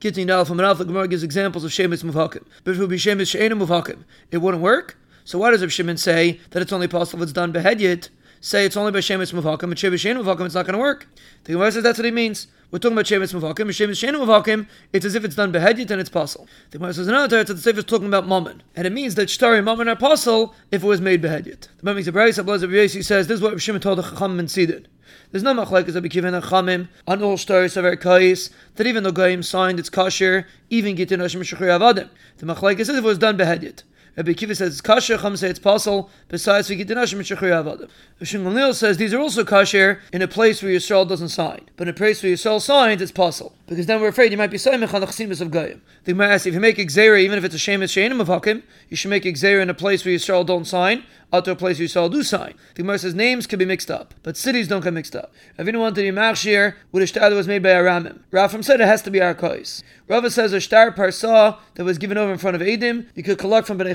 Gittin Dal from Ralph, the Gemara gives examples of Shemitz Muvhakim. But if it would be Shemitz She'ena Muvhakim, it wouldn't work. So why does Rav Shimon say that it's only possible if it's done behedyet? Say it's only by Shemitz Muvhakim, and Shemitz She'ena Muvhakim, it's not going to work. The Gemara says that's what he means. We're talking about Shemitz Muvhakim, and Shemitz She'ena Muvhakim, it's as if it's done behedyet and it's possible. The Gemara says another time that the Sefer is talking about Mammon, and it means that Shtari and Mammon are possible if it was made behedyet. The Gemara makes a Braisa, Abelaz says this is what Shimon told the Chacham and Sidon. There's no machlekes given a chamim on all stories of kais that even though goyim signed it's kosher, even gitin hashim shechur avadim. The machlekes is if it was done behedyet. Rabbi Akiva says it's kosher, Chum say it's possible, besides we get dinashim shechur avadim. Shimon says these are also kosher in a place where Yisrael doesn't sign. But in a place where Yisrael signs, it's possible. Because then we're afraid you might be soymech on the chasimus of Goyim. The Gemara asks, if you make Xera, even if it's a shemis she'enim of Hakim, you should make Xera in a place where Yisrael don't sign, out to a place where Yisrael do sign. The Gemara says names can be mixed up, but cities don't get mixed up. If anyone wanted to be machshir with a shtar that was made by Aramim, Rafam said it has to be Arkais. Rava says a shtar parsa that was given over in front of Edim, you could collect from Bnei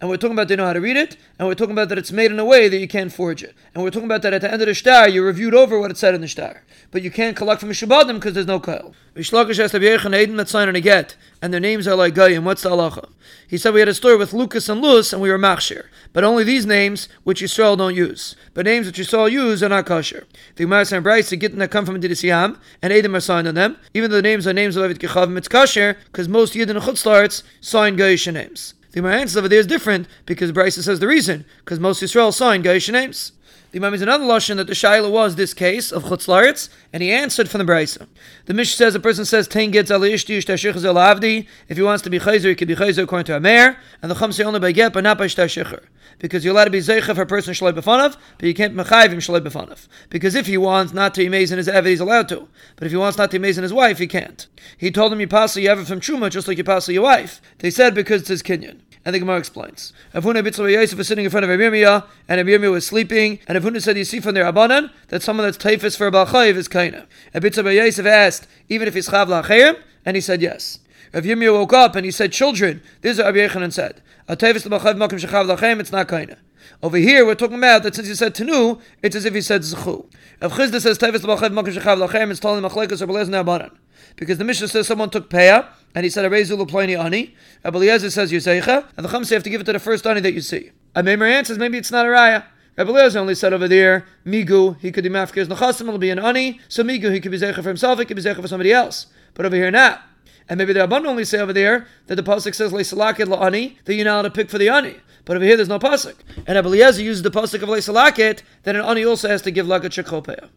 And we're talking about they know how to read it, and we're talking about that it's made in a way that you can't forge it. And we're talking about that at the end of the shtar, you reviewed over what it said in the shtar. But you can't collect from a Shabbatim because there's no kail. Reish Lakish has to be Edim that sign on a get, and their names are like Goyim. What's the halacha? He said we had a story with Lucas and Luz, and we were machshir. But only these names, which Yisrael don't use. But names which Yisrael use are not kosher. The Gemara and Braisa, the Gittin that come from Adidis Yam, and Edim are signed on them. Even though the names are names of Levid Kechavim, it's kosher, because most Yidden and Chutzlarts sign Goyish names. The answer over there is different, because Braisa says the reason, because most Yisrael sign Goyish names. The Imam is another lashon that the shaila was this case of chutzlaritz, and he answered from the brisa. The Mishnah says a person says ten gets al ishti avdi. If he wants to be chayzer, he can be chayzer according to a mayor, and the chum say only by get, but not by shtar Because you're allowed to be zeicha for a person shalai b'fanav, but you can't mechayiv him shalai b'fanav. Because if he wants not to amaze in his eved, he's allowed to. But if he wants not to amaze in his wife, he can't. He told him you pass you have it from truma just like you pass your wife. They said because it's his kinyan. And the Gemara explains. Avuna Bitzla Yosef was sitting in front of Rabbi and Rabbi was sleeping, and Avuna said, You see from their Abanan that someone that's typhus for a Balchayiv is Kaina. And Bitzla Yosef asked, Even if he's Chav Lachayim? And he said, Yes. Rav woke up and he said, Children, this is what Rabbi Yochanan said. A typhus Balchayiv Makim Shechav Lachayim, it's not Kaina. Over here, we're talking about that since he said Tanu, it's as if he said Zchu. If Chisda says Typhus Balchayiv Makim Shechav Lachayim, it's telling Machlekes or Belezna Abanan. Because the Mishnah says someone took Peah, and he said, Arezulu Pliny Ani. Eliezer says Yuseicha, and the Chum say you have to give it to the first Ani that you see. And Meimer answers, maybe it's not a Raya. Rabbi Eliezer only said over there, Migu, he could be mafkir as it'll be an Ani, so Migu, he could be Zeicha for himself, he could be Zeicha for somebody else. But over here, not. And maybe the Rabban only say over there that the pasuk says leisalakid la'ani that you're not allowed to pick for the ani. But over here there's no pasuk. And Abeliezer uses the pasuk of leisalakid that an ani also has to give lagat shekopeah.